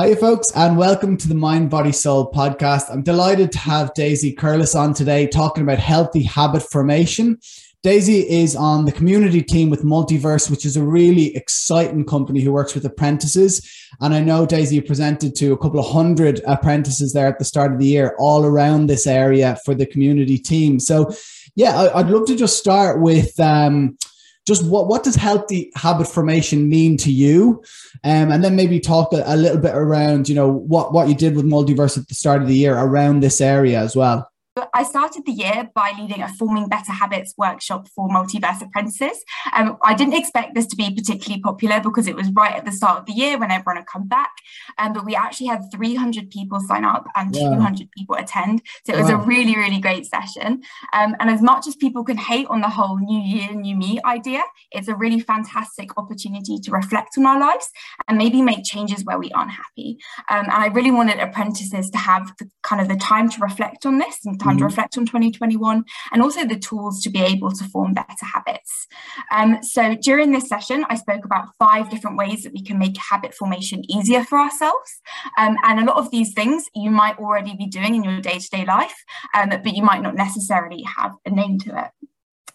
Hi, folks, and welcome to the Mind, Body, Soul podcast. I'm delighted to have Daisy Curless on today talking about healthy habit formation. Daisy is on the community team with Multiverse, which is a really exciting company who works with apprentices. And I know Daisy presented to a couple of hundred apprentices there at the start of the year, all around this area for the community team. So, yeah, I'd love to just start with. Um, just what, what does healthy habit formation mean to you? Um, and then maybe talk a, a little bit around, you know, what, what you did with Multiverse at the start of the year around this area as well. I started the year by leading a Forming Better Habits workshop for multiverse apprentices. Um, I didn't expect this to be particularly popular because it was right at the start of the year when everyone had come back. Um, but we actually had 300 people sign up and 200 people attend. So it was wow. a really, really great session. Um, and as much as people can hate on the whole new year, new me idea, it's a really fantastic opportunity to reflect on our lives and maybe make changes where we aren't happy. Um, and I really wanted apprentices to have the, kind of the time to reflect on this and time time mm-hmm. to reflect on 2021, and also the tools to be able to form better habits. Um, so during this session, I spoke about five different ways that we can make habit formation easier for ourselves. Um, and a lot of these things you might already be doing in your day to day life, um, but you might not necessarily have a name to it.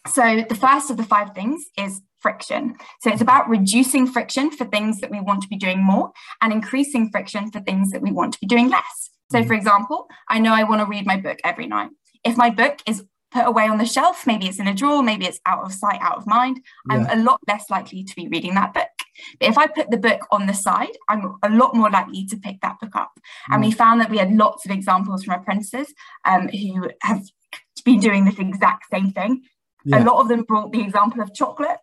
So the first of the five things is friction. So it's about reducing friction for things that we want to be doing more and increasing friction for things that we want to be doing less. So, for example, I know I want to read my book every night. If my book is put away on the shelf, maybe it's in a drawer, maybe it's out of sight, out of mind, yeah. I'm a lot less likely to be reading that book. But if I put the book on the side, I'm a lot more likely to pick that book up. Mm. And we mm. found that we had lots of examples from apprentices um, who have been doing this exact same thing. Yeah. A lot of them brought the example of chocolate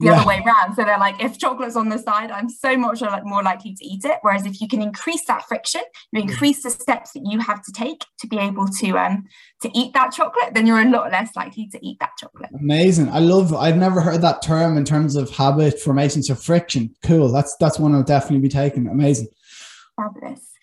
the yeah. other way around. So they're like, if chocolate's on the side, I'm so much more likely to eat it. Whereas if you can increase that friction, you increase the steps that you have to take to be able to um to eat that chocolate, then you're a lot less likely to eat that chocolate. Amazing. I love. I've never heard that term in terms of habit formation. So friction. Cool. That's that's one I'll definitely be taking. Amazing. Fabulous.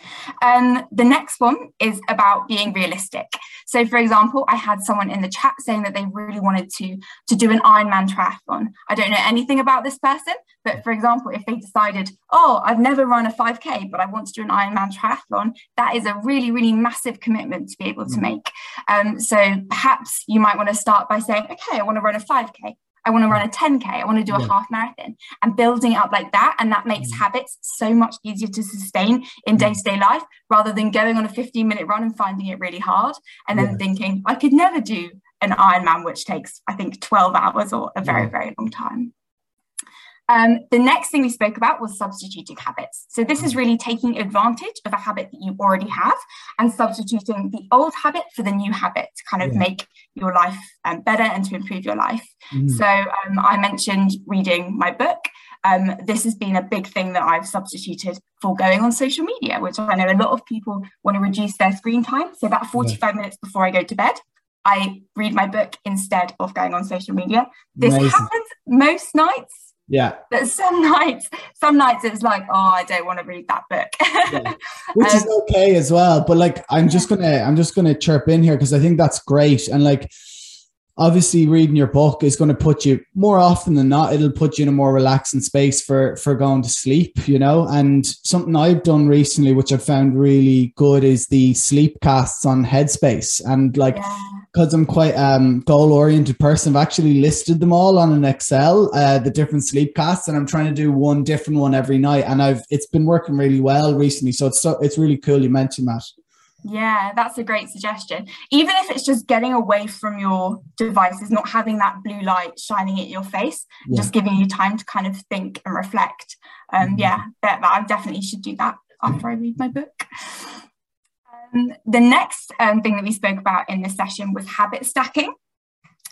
Um, the next one is about being realistic. So, for example, I had someone in the chat saying that they really wanted to, to do an Ironman triathlon. I don't know anything about this person, but for example, if they decided, oh, I've never run a 5K, but I want to do an Ironman triathlon, that is a really, really massive commitment to be able to mm. make. Um, so perhaps you might want to start by saying, okay, I want to run a 5K. I want to run a 10K, I want to do a yeah. half marathon, and building up like that. And that makes mm. habits so much easier to sustain in day to day life rather than going on a 15 minute run and finding it really hard and then yeah. thinking, I could never do an Ironman, which takes, I think, 12 hours or a very, yeah. very long time. Um, the next thing we spoke about was substituting habits. So this is really taking advantage of a habit that you already have and substituting the old habit for the new habit to kind of yeah. make your life um, better and to improve your life. Mm. So um, I mentioned reading my book. Um, this has been a big thing that I've substituted for going on social media, which I know a lot of people want to reduce their screen time. So about 45 yeah. minutes before I go to bed, I read my book instead of going on social media. This Amazing. happens most nights yeah. But some nights, some nights it's like, oh, I don't want to read that book. yeah. Which um, is okay as well. But like I'm just gonna I'm just gonna chirp in here because I think that's great. And like obviously reading your book is going to put you more often than not it'll put you in a more relaxing space for for going to sleep you know and something i've done recently which I've found really good is the sleep casts on headspace and like because i'm quite um goal oriented person i've actually listed them all on an excel uh, the different sleep casts and i'm trying to do one different one every night and i've it's been working really well recently so it's so it's really cool you mentioned that yeah, that's a great suggestion. Even if it's just getting away from your devices, not having that blue light shining at your face, yeah. just giving you time to kind of think and reflect. Um, mm-hmm. Yeah, that, that, I definitely should do that after I read my book. Um, the next um, thing that we spoke about in this session was habit stacking.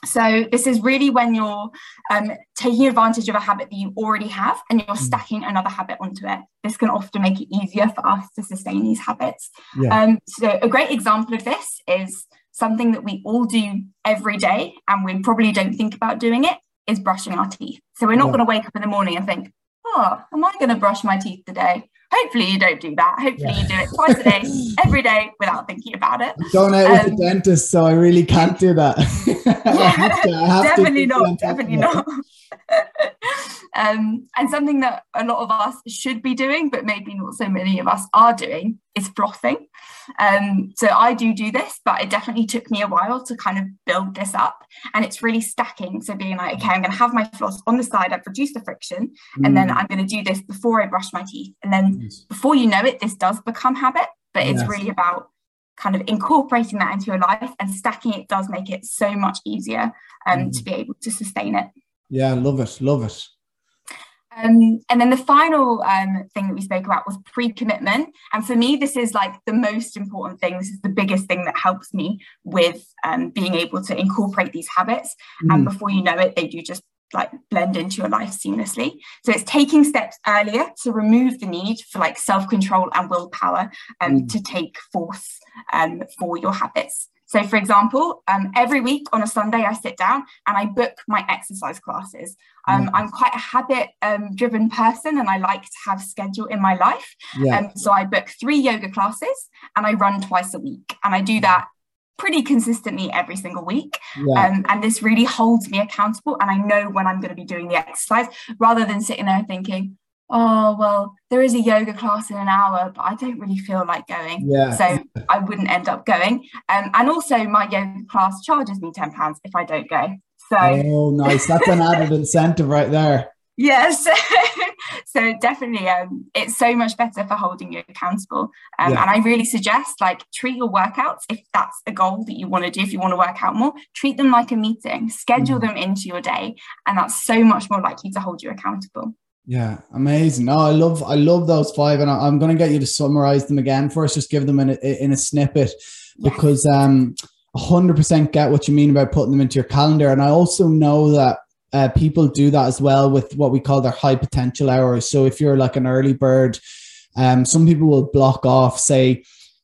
So this is really when you're um, taking advantage of a habit that you already have and you're mm. stacking another habit onto it. This can often make it easier for us to sustain these habits. Yeah. Um, so a great example of this is something that we all do every day and we probably don't think about doing it is brushing our teeth. So we're not yeah. going to wake up in the morning and think, oh, am I going to brush my teeth today? Hopefully you don't do that. Hopefully yeah. you do it twice a day, every day without thinking about it. Going out um, with the dentist, so I really can't do that. Yeah, to, definitely not. Definitely not. Um, and something that a lot of us should be doing, but maybe not so many of us are doing, is flossing. Um, so I do do this, but it definitely took me a while to kind of build this up. And it's really stacking. So being like, okay, I'm going to have my floss on the side, I've reduced the friction, mm. and then mm. I'm going to do this before I brush my teeth. And then yes. before you know it, this does become habit, but it's yes. really about kind of incorporating that into your life and stacking it does make it so much easier um, mm. to be able to sustain it. Yeah, love it, love it. Um, and then the final um, thing that we spoke about was pre-commitment. And for me, this is like the most important thing. This is the biggest thing that helps me with um, being able to incorporate these habits. Mm. And before you know it, they do just like blend into your life seamlessly. So it's taking steps earlier to remove the need for like self-control and willpower um, mm. to take force um, for your habits. So, for example, um, every week on a Sunday, I sit down and I book my exercise classes. Um, mm. I'm quite a habit um, driven person and I like to have schedule in my life. Yeah. Um, so, I book three yoga classes and I run twice a week. And I do that pretty consistently every single week. Yeah. Um, and this really holds me accountable. And I know when I'm going to be doing the exercise rather than sitting there thinking, oh well there is a yoga class in an hour but i don't really feel like going. Yeah. So i wouldn't end up going. Um, and also my yoga class charges me 10 pounds if i don't go. So oh nice. That's an added incentive right there. Yes. So definitely um, it's so much better for holding you accountable. Um, yeah. and i really suggest like treat your workouts if that's the goal that you want to do if you want to work out more treat them like a meeting. Schedule mm. them into your day. And that's so much more likely to hold you accountable yeah, amazing. No, I love I love those five, and I, am going to get you to summarize them again for us. Just give them in a, in a snippet because um, 100% get what you mean about putting them into your calendar, and I also know that uh, people do that as well with what we call their high potential hours. So if you're like an early bird, um, some people will block off say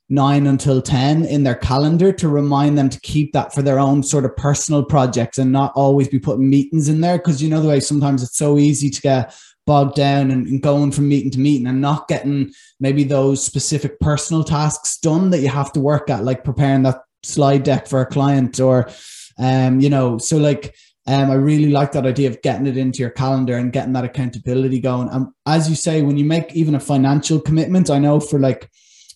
nine until 10 in their calendar to remind them to keep that for their own sort of personal projects and not always be putting meetings in there. Cause you know, the way sometimes it's so easy to get bogged down and, and, going from meeting to meeting and not getting maybe those specific personal tasks done that you have to work at, like preparing that slide deck for a client or, um, you know, so like, um, I really like that idea of getting it into your calendar and getting that accountability going. And as you say, when you make even a financial commitment, I know for like,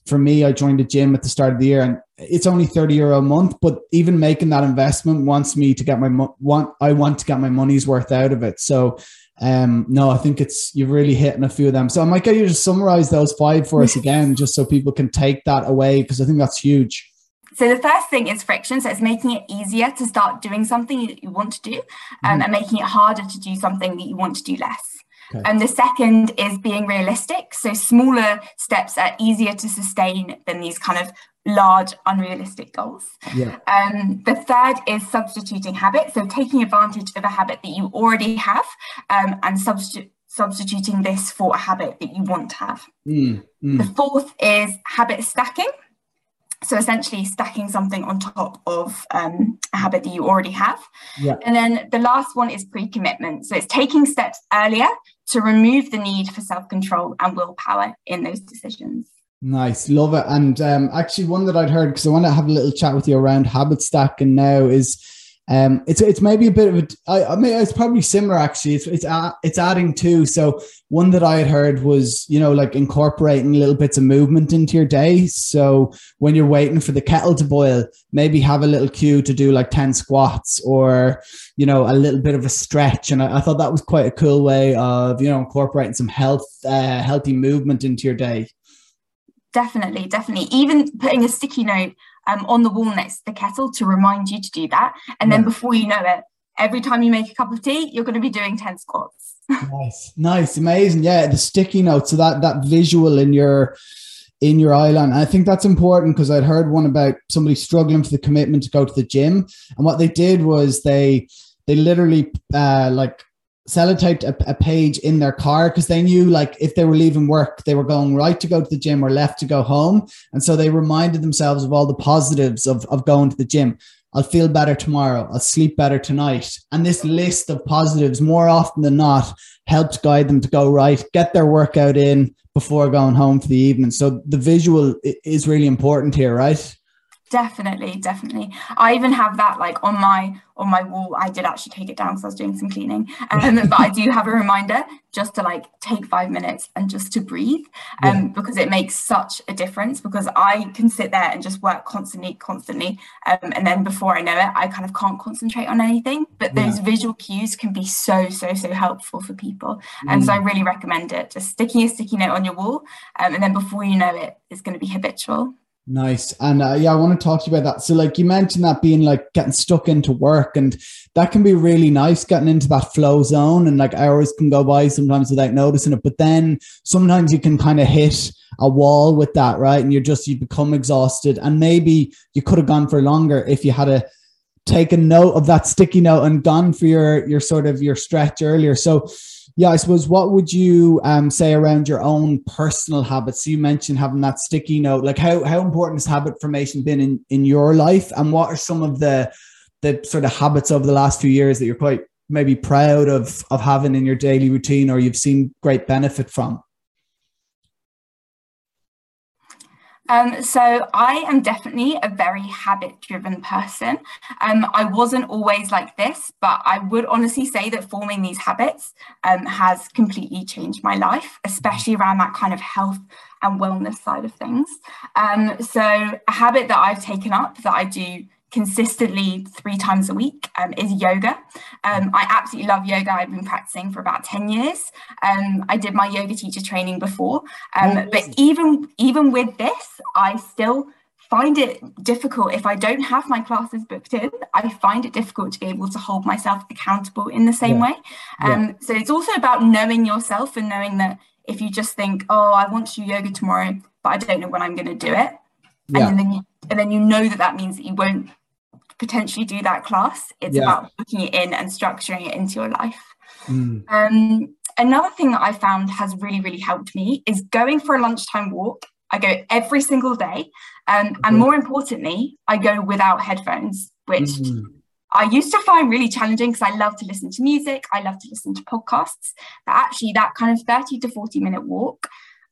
for me, I joined a gym at the start of the year and it's only 30 euro a month, but even making that investment wants me to get my, want, I want to get my money's worth out of it. So um, no, I think it's you've really hitting a few of them. So I might get you to summarize those five for us again, just so people can take that away because I think that's huge. So the first thing is friction. So it's making it easier to start doing something that you want to do, um, mm. and making it harder to do something that you want to do less. Okay. And the second is being realistic. So smaller steps are easier to sustain than these kind of large, unrealistic goals. Yeah. Um, the third is substituting habits. So taking advantage of a habit that you already have um, and substitute substituting this for a habit that you want to have. Mm, mm. The fourth is habit stacking. So essentially stacking something on top of um, a habit that you already have. Yeah. And then the last one is pre-commitment. So it's taking steps earlier to remove the need for self-control and willpower in those decisions. Nice, love it. And um, actually, one that I'd heard because I want to have a little chat with you around habit stacking now is um, it's it's maybe a bit of a. I, I mean, it's probably similar actually. It's it's uh, it's adding to. So one that I had heard was you know like incorporating little bits of movement into your day. So when you're waiting for the kettle to boil, maybe have a little cue to do like ten squats or you know a little bit of a stretch. And I, I thought that was quite a cool way of you know incorporating some health uh, healthy movement into your day definitely definitely. Even putting a sticky note um, on the wall next to the kettle to remind you to do that. And yeah. then before you know it every time you make a cup of tea you're going to be doing 10 squats. Nice nice amazing. Yeah the sticky note so that that visual in your in your island. I think that's important because i'd heard one about somebody struggling for the commitment to go to the gym. And what they did was they they literally uh, like sellotaped a, a page in their car because they knew like if they were leaving work they were going right to go to the gym or left to go home. And so they reminded themselves of all the positives of, of going to the gym. I'll feel better tomorrow. I'll sleep better tonight. And this list of positives more often than not helped guide them to go right get their workout in before going home for the evening. So the visual is really important here right Definitely, definitely. I even have that like on my on my wall. I did actually take it down because I was doing some cleaning, um, but I do have a reminder just to like take five minutes and just to breathe, um, yeah. because it makes such a difference. Because I can sit there and just work constantly, constantly, um, and then before I know it, I kind of can't concentrate on anything. But those yeah. visual cues can be so so so helpful for people, and mm. so I really recommend it. Just sticking a sticky note on your wall, um, and then before you know it, it's going to be habitual. Nice. And uh, yeah, I want to talk to you about that. So, like you mentioned, that being like getting stuck into work, and that can be really nice getting into that flow zone. And like hours can go by sometimes without noticing it. But then sometimes you can kind of hit a wall with that, right? And you're just, you become exhausted. And maybe you could have gone for longer if you had a taken note of that sticky note and gone for your, your sort of your stretch earlier. So, yeah, I suppose what would you um, say around your own personal habits? You mentioned having that sticky note. Like how how important has habit formation been in in your life, and what are some of the the sort of habits over the last few years that you're quite maybe proud of of having in your daily routine, or you've seen great benefit from? Um, so I am definitely a very habit driven person. Um, I wasn't always like this, but I would honestly say that forming these habits um, has completely changed my life, especially around that kind of health and wellness side of things. Um, so a habit that I've taken up that I do consistently three times a week um, is yoga. Um, I absolutely love yoga. I've been practicing for about 10 years. Um, I did my yoga teacher training before, um, but even, even with this, I still find it difficult if I don't have my classes booked in. I find it difficult to be able to hold myself accountable in the same yeah. way. Yeah. Um, so it's also about knowing yourself and knowing that if you just think, oh, I want to do yoga tomorrow, but I don't know when I'm going to do it. Yeah. And then you, and then you know that that means that you won't potentially do that class. It's yeah. about booking it in and structuring it into your life. Mm. Um, another thing that I found has really, really helped me is going for a lunchtime walk. I go every single day. Um. And more importantly, I go without headphones, which mm. I used to find really challenging because I love to listen to music, I love to listen to podcasts. But actually, that kind of 30 to 40 minute walk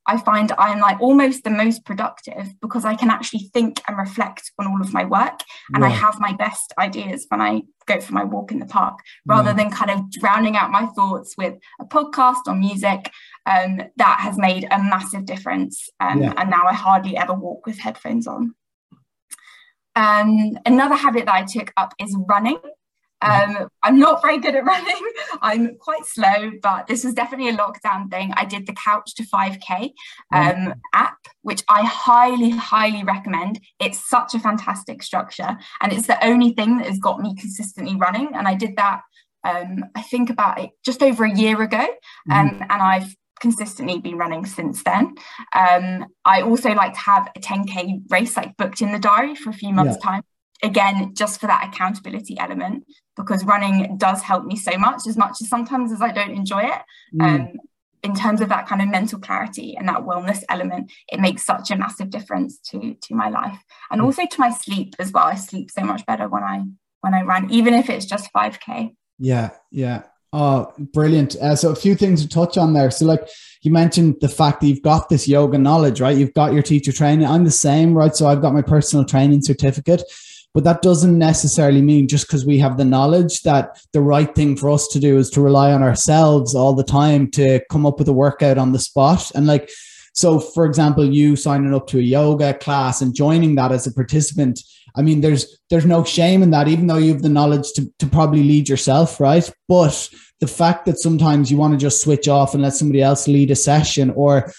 I find I'm like almost the most productive because I can actually think and reflect on all of my work and I have my best ideas when I go for my walk in the park rather than kind of drowning out my thoughts with a podcast or music. Um, that has made a massive difference. Um, yeah. And now I hardly ever walk with headphones on. Um, another habit that I took up is running. Um, I'm not very good at running. I'm quite slow, but this was definitely a lockdown thing. I did the Couch to 5K um, app, which I highly, highly recommend. It's such a fantastic structure, and it's the only thing that has got me consistently running. And I did that, um, I think, about it just over a year ago, um, mm. and I've consistently been running since then. Um, I also like to have a 10k race like booked in the diary for a few months' yeah. time again just for that accountability element because running does help me so much as much as sometimes as i don't enjoy it mm. um, in terms of that kind of mental clarity and that wellness element it makes such a massive difference to to my life and mm. also to my sleep as well i sleep so much better when i when i run even if it's just 5k yeah yeah Oh, brilliant. Uh, so, a few things to touch on there. So, like you mentioned, the fact that you've got this yoga knowledge, right? You've got your teacher training. I'm the same, right? So, I've got my personal training certificate. But that doesn't necessarily mean just because we have the knowledge that the right thing for us to do is to rely on ourselves all the time to come up with a workout on the spot. And like, so for example, you signing up to a yoga class and joining that as a participant, I mean, there's there's no shame in that, even though you have the knowledge to, to probably lead yourself, right? But the fact that sometimes you want to just switch off and let somebody else lead a session or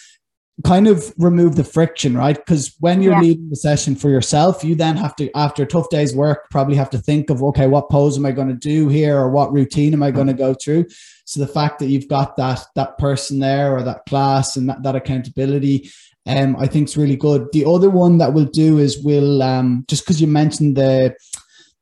kind of remove the friction, right? Because when you're yeah. leading the session for yourself, you then have to, after a tough day's work, probably have to think of, okay, what pose am I going to do here, or what routine am I going to go through? So the fact that you've got that that person there, or that class, and that, that accountability, um, I think is really good. The other one that we'll do is we'll um, just because you mentioned the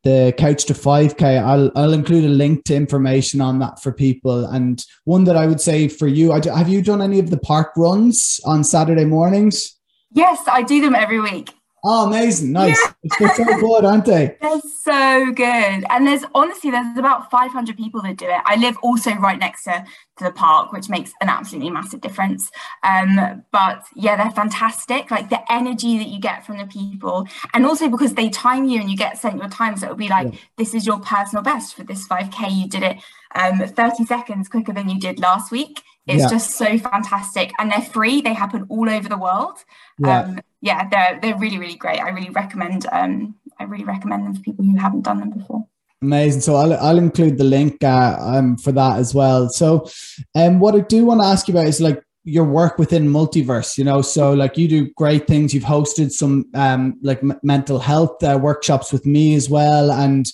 the couch to 5k I'll, I'll include a link to information on that for people. And one that i would say for you have you done any of the park runs on saturday mornings? Yes i do them every week Oh, amazing! Nice. Yeah. It's so good, aren't they? They're so good. And there's honestly, there's about 500 people that do it. I live also right next to, to the park, which makes an absolutely massive difference. Um, but yeah, they're fantastic. Like the energy that you get from the people, and also because they time you and you get sent your times, so it'll be like, yeah. this is your personal best for this 5K. You did it um, 30 seconds quicker than you did last week. It's yeah. just so fantastic, and they're free. They happen all over the world. Yeah. Um, yeah, they're they're really really great. I really recommend um I really recommend them for people who haven't done them before. Amazing. So I'll, I'll include the link uh, um, for that as well. So, um, what I do want to ask you about is like your work within multiverse. You know, so like you do great things. You've hosted some um, like m- mental health uh, workshops with me as well, and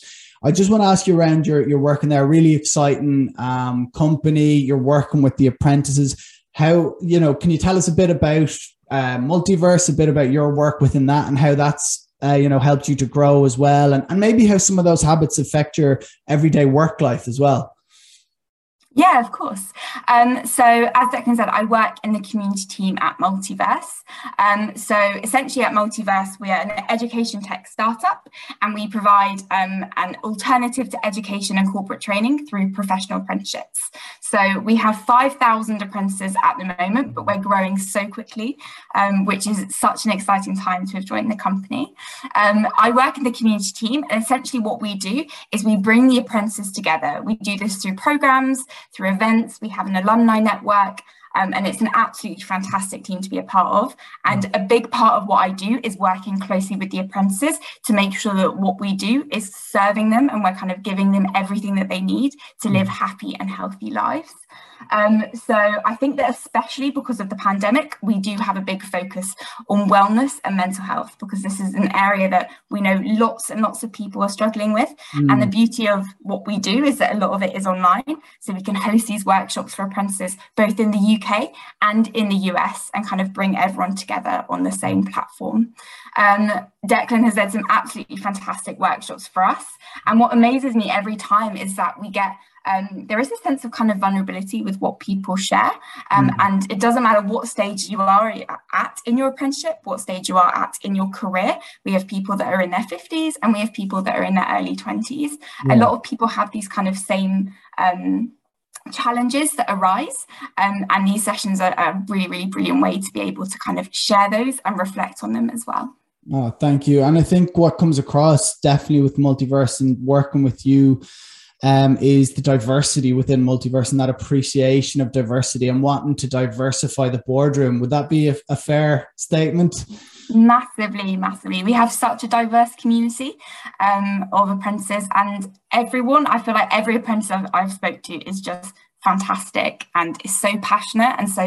I just want to ask you around your your work in there. Really exciting um, company. You're working with the apprentices. How you know? Can you tell us a bit about uh, multiverse, a bit about your work within that, and how that's uh, you know helped you to grow as well, and, and maybe how some of those habits affect your everyday work life as well. Yeah, of course. Um, so, as Declan said, I work in the community team at Multiverse. Um, so, essentially, at Multiverse, we are an education tech startup and we provide um, an alternative to education and corporate training through professional apprenticeships. So, we have 5,000 apprentices at the moment, but we're growing so quickly, um, which is such an exciting time to have joined the company. Um, I work in the community team, and essentially, what we do is we bring the apprentices together. We do this through programs through events. We have an alumni network. Um, and it's an absolutely fantastic team to be a part of. And a big part of what I do is working closely with the apprentices to make sure that what we do is serving them and we're kind of giving them everything that they need to live happy and healthy lives. Um, so I think that especially because of the pandemic, we do have a big focus on wellness and mental health because this is an area that we know lots and lots of people are struggling with. Mm. And the beauty of what we do is that a lot of it is online. So we can host these workshops for apprentices both in the UK and in the US and kind of bring everyone together on the same platform. Um, Declan has led some absolutely fantastic workshops for us. And what amazes me every time is that we get um, there is a sense of kind of vulnerability with what people share. Um, mm. And it doesn't matter what stage you are at in your apprenticeship, what stage you are at in your career. We have people that are in their 50s and we have people that are in their early 20s. Yeah. A lot of people have these kind of same. Um, challenges that arise um, and these sessions are a really really brilliant way to be able to kind of share those and reflect on them as well oh thank you and i think what comes across definitely with multiverse and working with you um, is the diversity within multiverse and that appreciation of diversity and wanting to diversify the boardroom. Would that be a, a fair statement? Massively, massively. We have such a diverse community um, of apprentices, and everyone, I feel like every apprentice I've, I've spoke to is just fantastic and is so passionate and so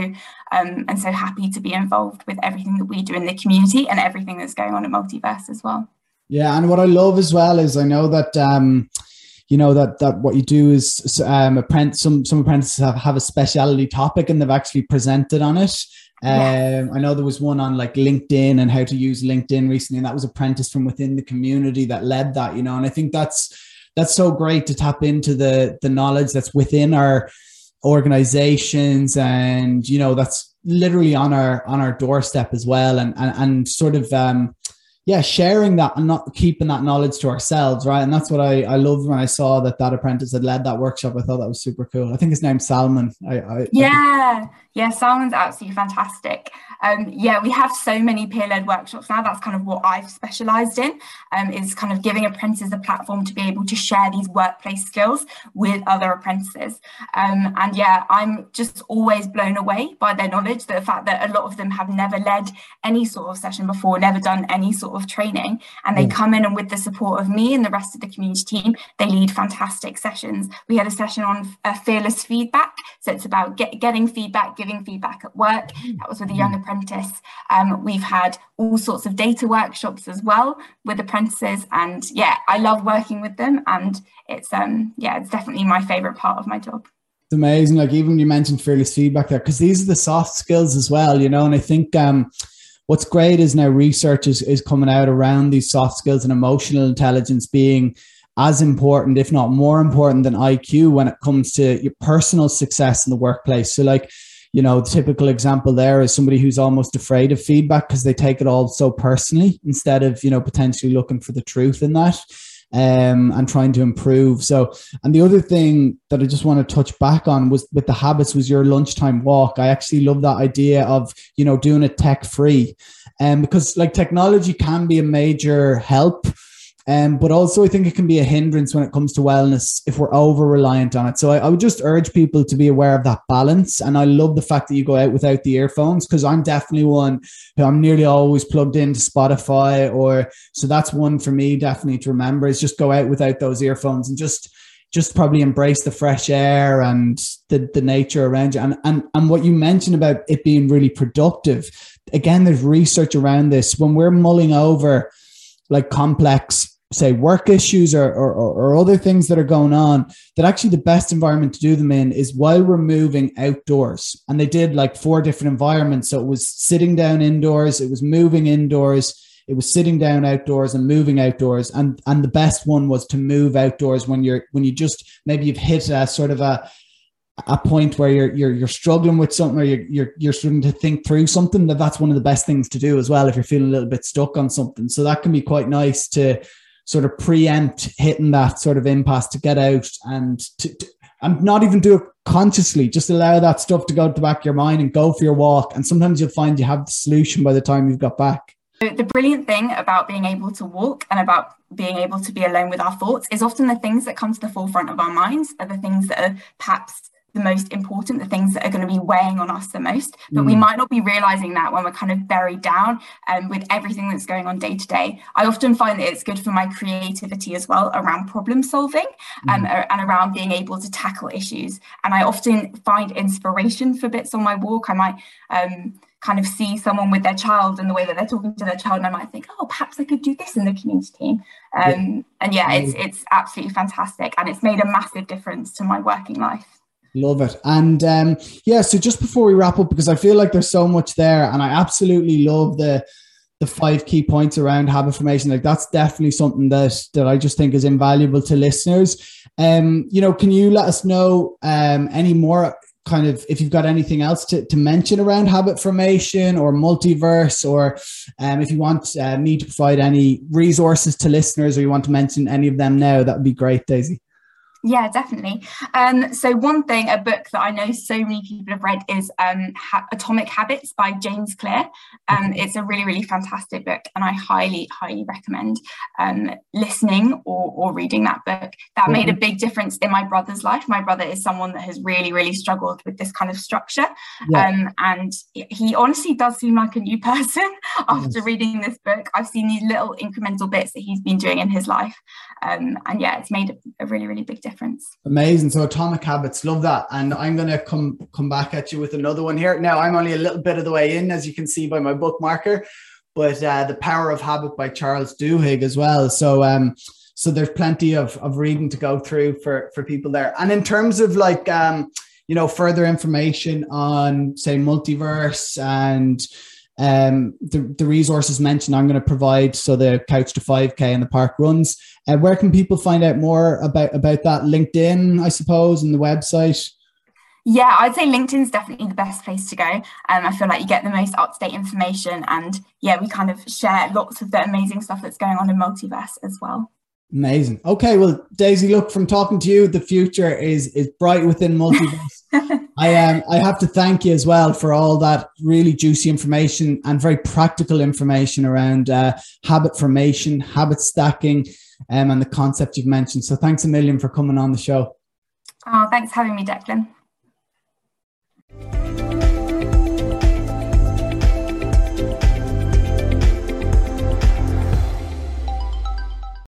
um, and so happy to be involved with everything that we do in the community and everything that's going on at Multiverse as well. Yeah, and what I love as well is I know that um, you know that that what you do is um apprentice some some apprentices have, have a specialty topic and they've actually presented on it um, I know there was one on like LinkedIn and how to use LinkedIn recently, and that was apprentice from within the community that led that, you know. And I think that's that's so great to tap into the the knowledge that's within our organizations, and you know that's literally on our on our doorstep as well, and and, and sort of um, yeah, sharing that and not keeping that knowledge to ourselves, right? And that's what I, I loved when I saw that that apprentice had led that workshop. I thought that was super cool. I think his name's Salman. I, I yeah, I yeah, Salman's absolutely fantastic. Um, yeah, we have so many peer-led workshops now. That's kind of what I've specialised in, um, is kind of giving apprentices a platform to be able to share these workplace skills with other apprentices. Um, and yeah, I'm just always blown away by their knowledge, the fact that a lot of them have never led any sort of session before, never done any sort of training, and they mm. come in and with the support of me and the rest of the community team, they lead fantastic sessions. We had a session on uh, fearless feedback, so it's about get, getting feedback, giving feedback at work. Mm. That was with a young mm. apprentice. Um, we've had all sorts of data workshops as well with apprentices, and yeah, I love working with them, and it's um yeah, it's definitely my favorite part of my job. It's amazing. Like even you mentioned fearless feedback there, because these are the soft skills as well, you know. And I think um, what's great is now research is, is coming out around these soft skills and emotional intelligence being as important, if not more important than IQ when it comes to your personal success in the workplace. So like you know, the typical example there is somebody who's almost afraid of feedback because they take it all so personally instead of, you know, potentially looking for the truth in that um, and trying to improve. So, and the other thing that I just want to touch back on was with the habits was your lunchtime walk. I actually love that idea of, you know, doing it tech free. Um, because like technology can be a major help um, but also, I think it can be a hindrance when it comes to wellness if we're over reliant on it. So I, I, would just urge people to be aware of that balance. And I love the fact that you go out without the earphones because I'm definitely one who I'm nearly always plugged into Spotify or so that's one for me definitely to remember is just go out without those earphones and just just probably embrace the fresh air and the, the nature around you. And, and and what you mentioned about it being really productive. Again, there's research around this. When we're mulling over like complex say work issues or, or, or other things that are going on that actually the best environment to do them in is while we're moving outdoors. And they did like four different environments. So it was sitting down indoors it was moving indoors it was sitting down outdoors and moving outdoors. And and the best one was to move outdoors when you're when you just maybe you've hit a sort of a a point where you're you're you're struggling with something or you're you're you're starting to think through something that that's one of the best things to do as well if you're feeling a little bit stuck on something. So that can be quite nice to sort of preempt hitting that sort of impasse to get out and to, to and not even do it consciously. Just allow that stuff to go to the back of your mind and go for your walk. And sometimes you'll find you have the solution by the time you've got back. The brilliant thing about being able to walk and about being able to be alone with our thoughts is often the things that come to the forefront of our minds are the things that are perhaps the most important, the things that are going to be weighing on us the most. But mm. we might not be realizing that when we're kind of buried down um, with everything that's going on day to day. I often find that it's good for my creativity as well around problem solving um, mm. and around being able to tackle issues. And I often find inspiration for bits on my walk. I might um, kind of see someone with their child and the way that they're talking to their child, and I might think, oh, perhaps I could do this in the community team. Um, yeah. And yeah, it's it's absolutely fantastic, and it's made a massive difference to my working life. Love it. And um, yeah, so just before we wrap up, because I feel like there's so much there, and I absolutely love the the five key points around habit formation. Like that's definitely something that that I just think is invaluable to listeners. Um, you know, can you let us know um any more kind of if you've got anything else to, to mention around habit formation or multiverse or um, if you want uh, me to provide any resources to listeners or you want to mention any of them now that would be great daisy yeah, definitely. Um, so one thing, a book that I know so many people have read is um, ha- Atomic Habits by James Clear. Um, it's a really, really fantastic book, and I highly, highly recommend um, listening or, or reading that book. That mm-hmm. made a mm-hmm. big difference in my brother's life. My brother is someone that has really, really struggled with this kind of structure, yeah. Um, and he honestly does seem like a new person after yes. reading this book. I've seen these little incremental bits that he's been doing in his life, um, and yeah, it's made a, a really, really big difference difference. Amazing. So atomic habits, love that. And I'm gonna come come back at you with another one here. Now I'm only a little bit of the way in, as you can see by my bookmarker, but uh, the power of habit by Charles Duhigg as well. So um so there's plenty of, of reading to go through for for people there. And in terms of like um you know further information on say multiverse and um, the, the resources mentioned I'm going to provide. So the couch to 5k and the park runs. Uh, where can people find out more about, about that? LinkedIn, I suppose, and the website. Yeah, I'd say LinkedIn's definitely the best place to go. Um, I feel like you get the most up to date information, and yeah, we kind of share lots of the amazing stuff that's going on in multiverse as well. Amazing. Okay, well, Daisy, look from talking to you, the future is is bright within multiverse. I um I have to thank you as well for all that really juicy information and very practical information around uh, habit formation, habit stacking, um, and the concept you've mentioned. So thanks a million for coming on the show. Oh, thanks for having me, Declan.